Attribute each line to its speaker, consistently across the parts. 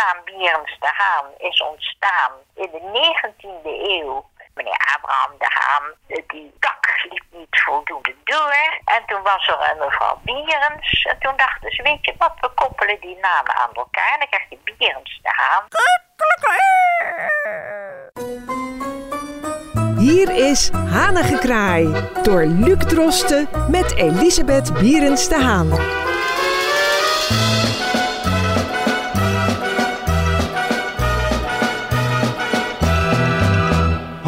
Speaker 1: naam Bierens de Haan is ontstaan in de 19e eeuw. Meneer Abraham de Haan, die tak liep niet voldoende door. En toen was er een mevrouw Bierens. En toen dachten ze, weet je wat, we koppelen die namen aan elkaar. En dan krijg je Bierens de Haan.
Speaker 2: Hier is Hanengekraai door Luc Drosten met Elisabeth Bierens de Haan.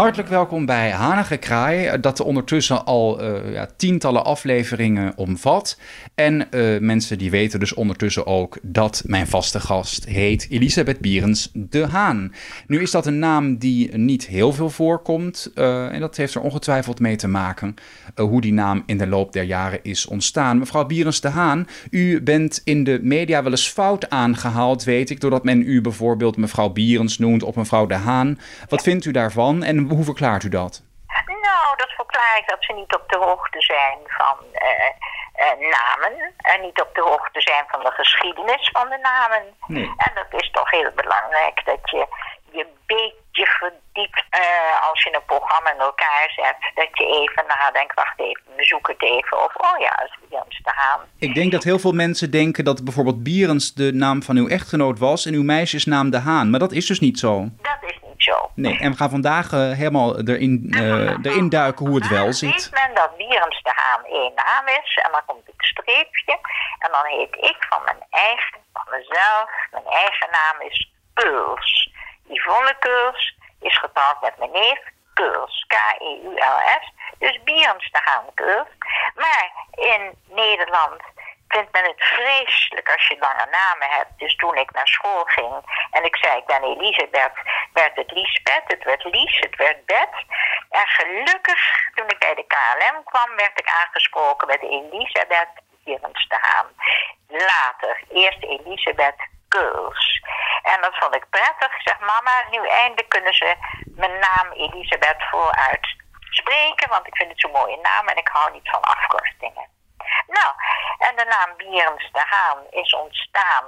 Speaker 3: Hartelijk welkom bij Hanige Kraai, dat ondertussen al uh, ja, tientallen afleveringen omvat. En uh, mensen die weten dus ondertussen ook dat mijn vaste gast heet Elisabeth Bierens de Haan. Nu is dat een naam die niet heel veel voorkomt uh, en dat heeft er ongetwijfeld mee te maken hoe die naam in de loop der jaren is ontstaan. Mevrouw Bierens de Haan, u bent in de media wel eens fout aangehaald, weet ik, doordat men u bijvoorbeeld mevrouw Bierens noemt of mevrouw de Haan. Wat vindt u daarvan en hoe verklaart u dat?
Speaker 1: Nou, dat verklaar ik dat ze niet op de hoogte zijn van uh, uh, namen. En niet op de hoogte zijn van de geschiedenis van de namen.
Speaker 3: Nee.
Speaker 1: En dat is toch heel belangrijk dat je je beetje verdiept uh, als je een programma in elkaar zet. Dat je even nadenkt, wacht even, we zoeken het even. Of, oh ja, is Bierens te Haan.
Speaker 3: Ik denk dat heel veel mensen denken dat bijvoorbeeld Bierens de naam van uw echtgenoot was en uw meisjesnaam de Haan. Maar dat is dus niet zo.
Speaker 1: Dat niet zo.
Speaker 3: Nee, en we gaan vandaag uh, helemaal erin, uh, erin duiken hoe het wel zit.
Speaker 1: Weet men dat Bierens de Haan één naam is en dan komt het streepje. En dan heet ik van mijn eigen, van mezelf, mijn eigen naam is Peuls. Yvonne Keuls is getrouwd met mijn neef Keuls, K-E-U-L-S. Dus Bierens de Haan Keuls. Maar in Nederland vindt men het vreselijk als je lange namen hebt. Dus toen ik naar school ging en ik zei ik ben Elisabeth, werd het Liesbeth, het werd Lies, het werd Bet. En gelukkig, toen ik bij de KLM kwam, werd ik aangesproken met Elisabeth Bierens de Haan. Later, eerst Elisabeth Keuls. En dat vond ik prettig. Ik zeg, mama, nu eindelijk kunnen ze mijn naam Elisabeth vooruit spreken, want ik vind het zo'n mooie naam en ik hou niet van afkortingen. Nou, en de naam Bierens de Haan is ontstaan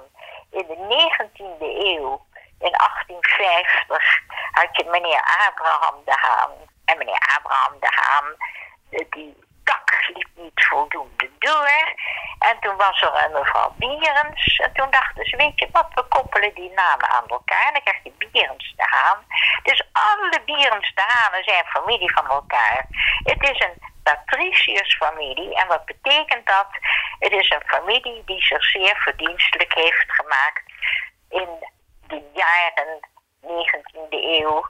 Speaker 1: in de 19e eeuw. In 1850 had je meneer Abraham de Haan. En meneer Abraham de Haan, die tak liep niet voldoende door. En toen was er een mevrouw Bierens. En toen dachten ze, weet je wat, we koppelen die namen aan elkaar. En dan krijg je Bierens de Haan. Dus alle Bierens de Hanen zijn familie van elkaar. Het is een patriciusfamilie. En wat betekent dat? Het is een familie die zich zeer verdienstelijk heeft gemaakt in de jaren 19e eeuw.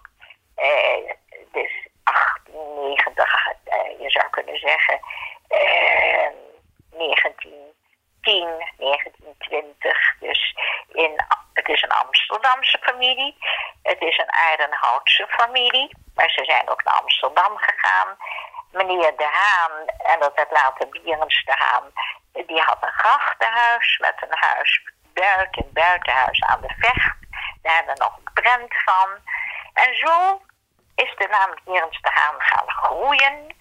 Speaker 1: Eh, dus 1890, uh, je zou kunnen zeggen, uh, 1910, 1920. Dus in, het is een Amsterdamse Het is een Aardenhoutse familie. Maar ze zijn ook naar Amsterdam gegaan. Meneer De Haan, en dat werd later Bierens De Haan, die had een grachtenhuis met een huis buiten, buitenhuis aan de vecht. Daar hebben we nog een prent van. En zo is de naam Bierens de Haan gaan groeien.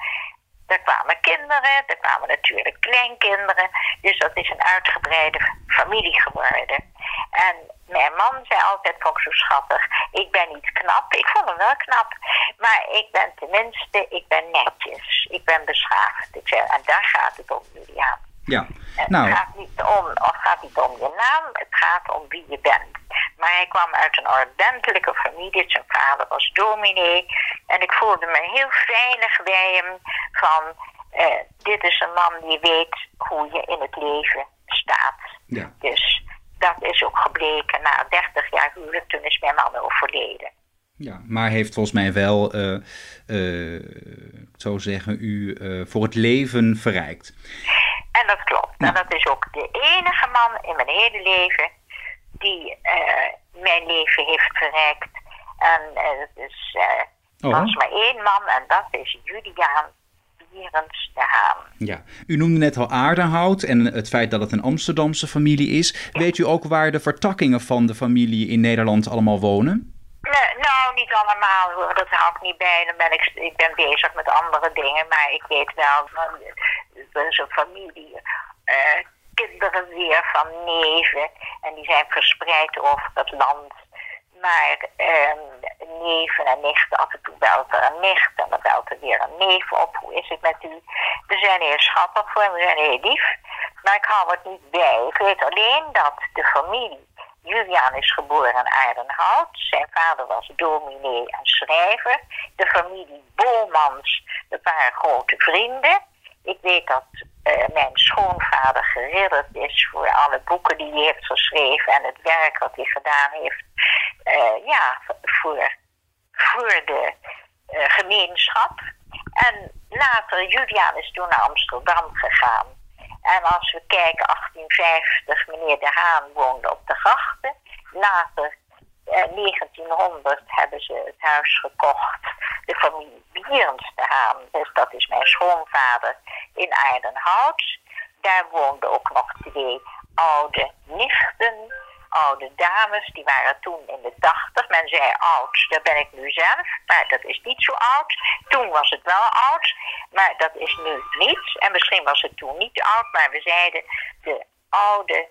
Speaker 1: Er kwamen kinderen, er kwamen natuurlijk kleinkinderen. Dus dat is een uitgebreide familie geworden. En mijn man zei altijd, vond ik zo schattig, ik ben niet knap. Ik vond hem wel knap. Maar ik ben tenminste, ik ben netjes. Ik ben beschaafd. Ik zei, en daar gaat het om, Juliaan.
Speaker 3: Ja,
Speaker 1: nou. Het gaat niet om, het gaat niet om je naam, het gaat om wie je bent. Maar hij kwam uit een ordentelijke familie. Zijn vader was dominee. En ik voelde me heel veilig bij hem. Van, uh, dit is een man die weet hoe je in het leven staat.
Speaker 3: Ja.
Speaker 1: Dus dat is ook gebleken na 30 jaar huwelijk. Toen is mijn man overleden.
Speaker 3: Ja, maar heeft volgens mij wel, uh, uh, zo zeggen, u voor het leven verrijkt.
Speaker 1: En dat klopt.
Speaker 3: Ja.
Speaker 1: En dat is ook de enige man in mijn hele leven die mijn leven heeft verrijkt. En het is,
Speaker 3: Oh.
Speaker 1: er was maar één man en dat is Juliaan
Speaker 3: Ja, u noemde net al Aardenhout en het feit dat het een Amsterdamse familie is. Weet u ook waar de vertakkingen van de familie in Nederland allemaal wonen?
Speaker 1: Nee, nou, niet allemaal hoor, dat hou ik niet bij. Dan ben ik, ik ben bezig met andere dingen, maar ik weet wel, van, er is een familie. eh, kinderen weer van neven. En die zijn verspreid over het land. Maar ehm, neven en nichten, af en toe belt er een nicht en dan belt er weer een neef op. Hoe is het met u? We zijn heel schattig voor en we zijn heel lief. Maar ik hou het niet bij. Ik weet alleen dat de familie Julian is geboren in Aardenhout. Zijn vader was dominee en schrijver. De familie Bolmans, dat waren grote vrienden. Ik weet dat uh, mijn schoonvader geridderd is voor alle boeken die hij heeft geschreven en het werk wat hij gedaan heeft. Uh, ja, voor, voor de uh, gemeenschap. En later, Julian is toen naar Amsterdam gegaan. En als we kijken, 1850, meneer De Haan woonde op de grachten. Later, eh, 1900, hebben ze het huis gekocht. De familie Bierens De Haan, dus dat is mijn schoonvader, in Aardenhout. Daar woonden ook nog twee oude nichten oude dames, die waren toen in de tachtig. Men zei oud, dat ben ik nu zelf, maar dat is niet zo oud. Toen was het wel oud, maar dat is nu niet. En misschien was het toen niet oud, maar we zeiden de oude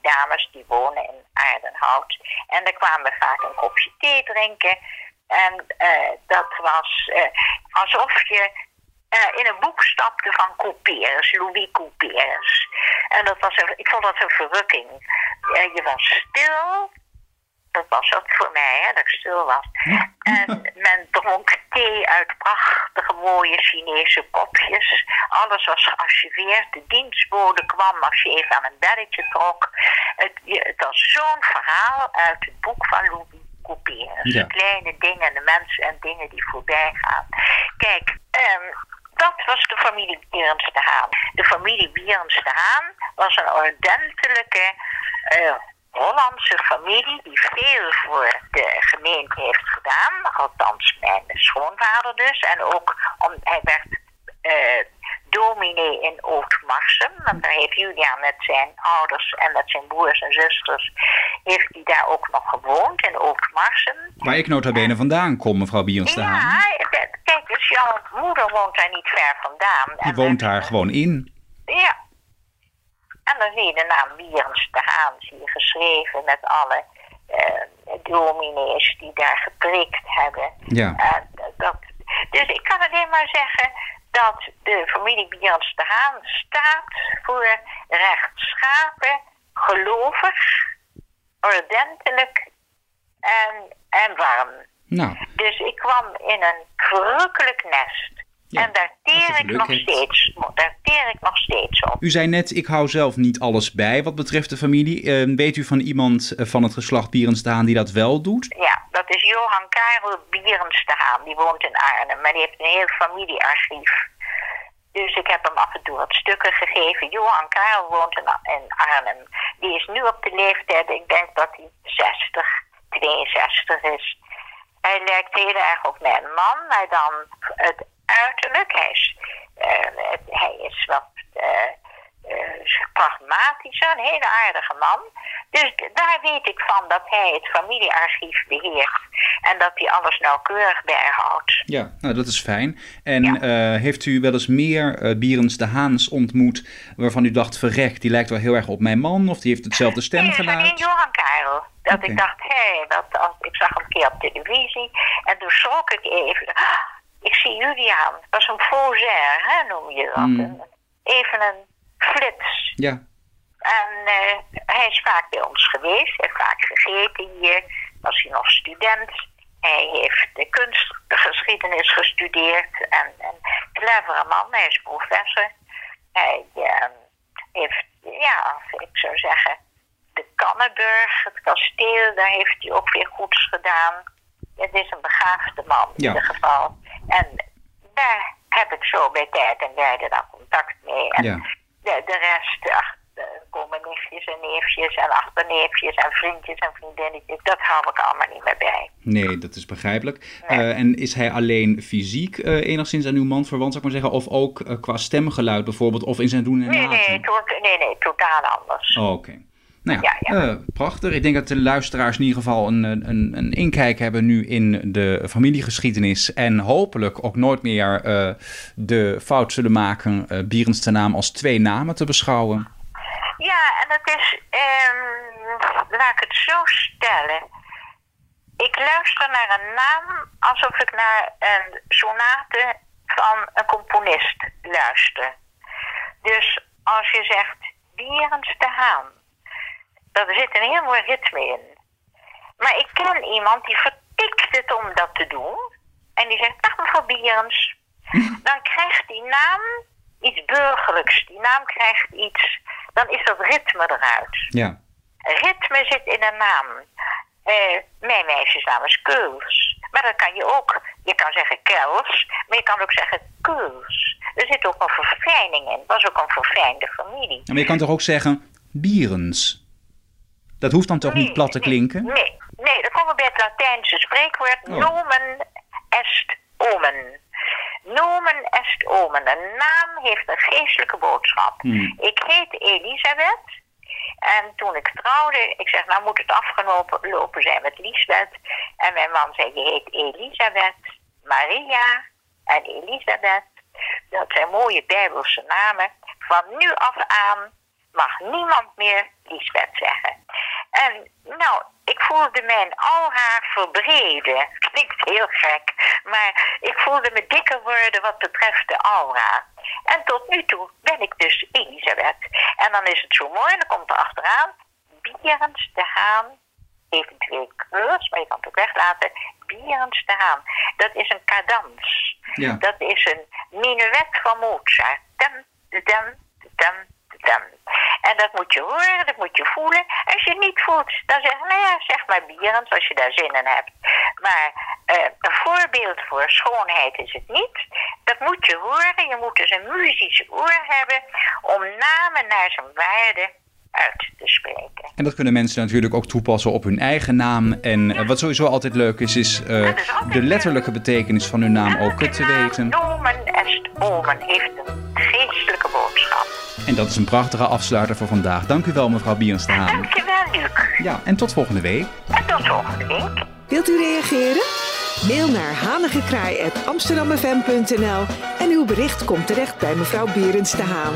Speaker 1: dames die wonen in Aardenhout. En daar kwamen we vaak een kopje thee drinken. En uh, dat was uh, alsof je uh, in een boek stapte van Couperus, Louis Couperus. En dat was ik vond dat een verrukking. Je was stil. Dat was ook voor mij, hè, dat ik stil was. En men dronk thee uit prachtige mooie Chinese kopjes. Alles was gearchiveerd. De dienstbode kwam als je even aan een belletje trok. Het, het was zo'n verhaal uit het boek van Louis Couperus. Ja. Kleine dingen, de mensen en dingen die voorbij gaan. Kijk, um, dat was de familie Bierens de Haan. De familie Bierens de Haan was een ordentelijke uh, Hollandse familie die veel voor de gemeente heeft gedaan. Althans, mijn schoonvader dus. En ook om, hij werd uh, dominee in Oud-Marsum. Want daar heeft Julian met zijn ouders en met zijn broers en zusters... heeft hij daar ook nog gewoond, in Oud-Marsum.
Speaker 3: Waar ik nota bene vandaan kom, mevrouw Haan.
Speaker 1: Ja, kijk, dus jouw moeder woont daar niet ver vandaan.
Speaker 3: Die woont daar gewoon in.
Speaker 1: En dan zie je de naam Bierens de je geschreven met alle uh, dominees die daar geprikt hebben.
Speaker 3: Ja.
Speaker 1: Uh, dat, dus ik kan alleen maar zeggen dat de familie Bierens de Haan staat voor rechtschapen, gelovig, ordentelijk en, en warm.
Speaker 3: Nou.
Speaker 1: Dus ik kwam in een verrukkelijk nest. Ja, en daar teer, ik nog steeds, daar teer ik nog steeds op.
Speaker 3: U zei net, ik hou zelf niet alles bij wat betreft de familie. Uh, weet u van iemand eh, van het geslacht Bierens de Haan die dat wel doet?
Speaker 1: Ja, dat is Johan Karel Bierens de Haan. Die woont in Arnhem, maar die heeft een heel familiearchief. Dus ik heb hem af en toe wat stukken gegeven. Johan Karel woont in, in Arnhem. Die is nu op de leeftijd, ik denk dat hij 60, 62 is. Hij lijkt heel erg op mijn man, maar dan het uiterlijk. Hij is, uh, hij is wat uh, uh, pragmatischer, een hele aardige man. Dus daar weet ik van dat hij het familiearchief beheert en dat hij alles nauwkeurig bijhoudt.
Speaker 3: Ja, nou dat is fijn. En ja. heeft u wel eens meer Bierens de Haans ontmoet waarvan u dacht, verrek, die lijkt wel heel erg op mijn man of die heeft hetzelfde stemgeluid?
Speaker 1: Nee, Johan Karel. Dat okay. ik dacht, hé, hey, dat, als, ik zag hem een keer op televisie en toen schrok ik even. Ah, ik zie Julian. Dat was een fauxer, hè, noem je dat. Mm. Even een flits.
Speaker 3: Ja.
Speaker 1: En uh, hij is vaak bij ons geweest. Hij heeft vaak gegeten hier. Was hij nog student. Hij heeft de kunstgeschiedenis gestudeerd. En een clevere man. Hij is professor. Hij uh, heeft, ja, ik zou zeggen, de Kannenburg, het kasteel, daar heeft hij ook weer goeds gedaan. Het is een begaafde man in
Speaker 3: Ja.
Speaker 1: ieder geval. En daar heb ik zo bij tijd en wijde dan contact mee. En
Speaker 3: Ja.
Speaker 1: de, de rest, ach, er komen nichtjes en neefjes en achterneefjes en vriendjes en vriendinnetjes. Dat hou ik allemaal niet meer bij.
Speaker 3: Nee, dat is begrijpelijk.
Speaker 1: Nee.
Speaker 3: Eh, en is hij alleen fysiek eh, enigszins aan uw man verwant, zou ik maar zeggen? Of ook eh, qua stemgeluid bijvoorbeeld, of in zijn doen en
Speaker 1: Nee,
Speaker 3: laten?
Speaker 1: nee, to- nee, nee, totaal anders.
Speaker 3: Oh, Oké. Nou ja,
Speaker 1: Ja, ja.
Speaker 3: eh, prachtig. Ik denk dat de luisteraars in ieder geval een, een, een inkijk hebben nu in de familiegeschiedenis. En hopelijk ook nooit meer eh, de fout zullen maken uh, Bierens de naam als twee namen te beschouwen.
Speaker 1: Ja, en dat is, ehm, laat ik het zo stellen. Ik luister naar een naam alsof ik naar een sonate van een componist luister. Dus als je zegt Bierens de Haan, daar zit een heel mooi ritme in. Maar ik ken iemand die vertikt het om dat te doen. En die zegt, dag mevrouw Bierens. Dan krijgt die naam iets burgerlijks. Die naam krijgt iets, dan is dat ritme eruit.
Speaker 3: Ja.
Speaker 1: Ritme zit in een naam. Eh, mijn meisjesnaam is Keuls. Maar dat kan je ook. Je kan zeggen Kels, maar je kan ook zeggen Keuls. Er zit ook een verfijning in. Het was ook een verfijnde familie.
Speaker 3: Maar je kan toch ook zeggen Bierens? Dat hoeft dan toch niet plat te klinken?
Speaker 1: Nee, nee, dat komen we bij het Latijnse spreekwoord
Speaker 3: Oh.
Speaker 1: nomen est omen. Nomen est omen. Een naam heeft een geestelijke boodschap.
Speaker 3: Hmm.
Speaker 1: Ik heet Elisabeth. En toen ik trouwde, ik zeg, nou moet het afgelopen lopen zijn met Liesbeth. En mijn man zei, je heet Elisabeth, Maria en Elisabeth. Dat zijn mooie bijbelse namen. Van nu af aan mag niemand meer Liesbeth zeggen. En nou, ik voelde mijn alhaar verbreden. Klinkt heel gek, maar ik voelde me dikker worden wat betreft de aura. En tot nu toe ben ik dus Elisabeth. En dan is het zo mooi, dan komt er achteraan Bierens de Haan, eventueel Kreurs, maar je kan het ook weglaten, Bierens de Haan. Dat is een cadans.
Speaker 3: Ja.
Speaker 1: Dat is een minuet van Mozart. Dem, dem, dem, En dat moet je horen, dat moet je voelen. Als je het niet voelt, dan zeg nou ja, zeg maar Bierens als je daar zin in hebt. Maar eh, een voorbeeld voor schoonheid is het niet. Dat moet je horen. Je moet dus een muzisch oor hebben om namen naar zijn waarde uit te spreken.
Speaker 3: En dat kunnen mensen natuurlijk ook toepassen op hun eigen naam. En eh, wat sowieso altijd leuk is, is eh,
Speaker 1: is
Speaker 3: de letterlijke betekenis van hun naam ook te weten.
Speaker 1: Nomen est omen heeft een.
Speaker 3: En dat is een prachtige afsluiter voor vandaag. Dank u wel, mevrouw Bierens de Haan.
Speaker 1: Dankjewel, Luc.
Speaker 3: Ja, en tot volgende week.
Speaker 1: En tot volgende week.
Speaker 2: Wilt u reageren? Mail naar hanigekraai.amsterdammefm.nl en uw bericht komt terecht bij mevrouw Berends de Haan.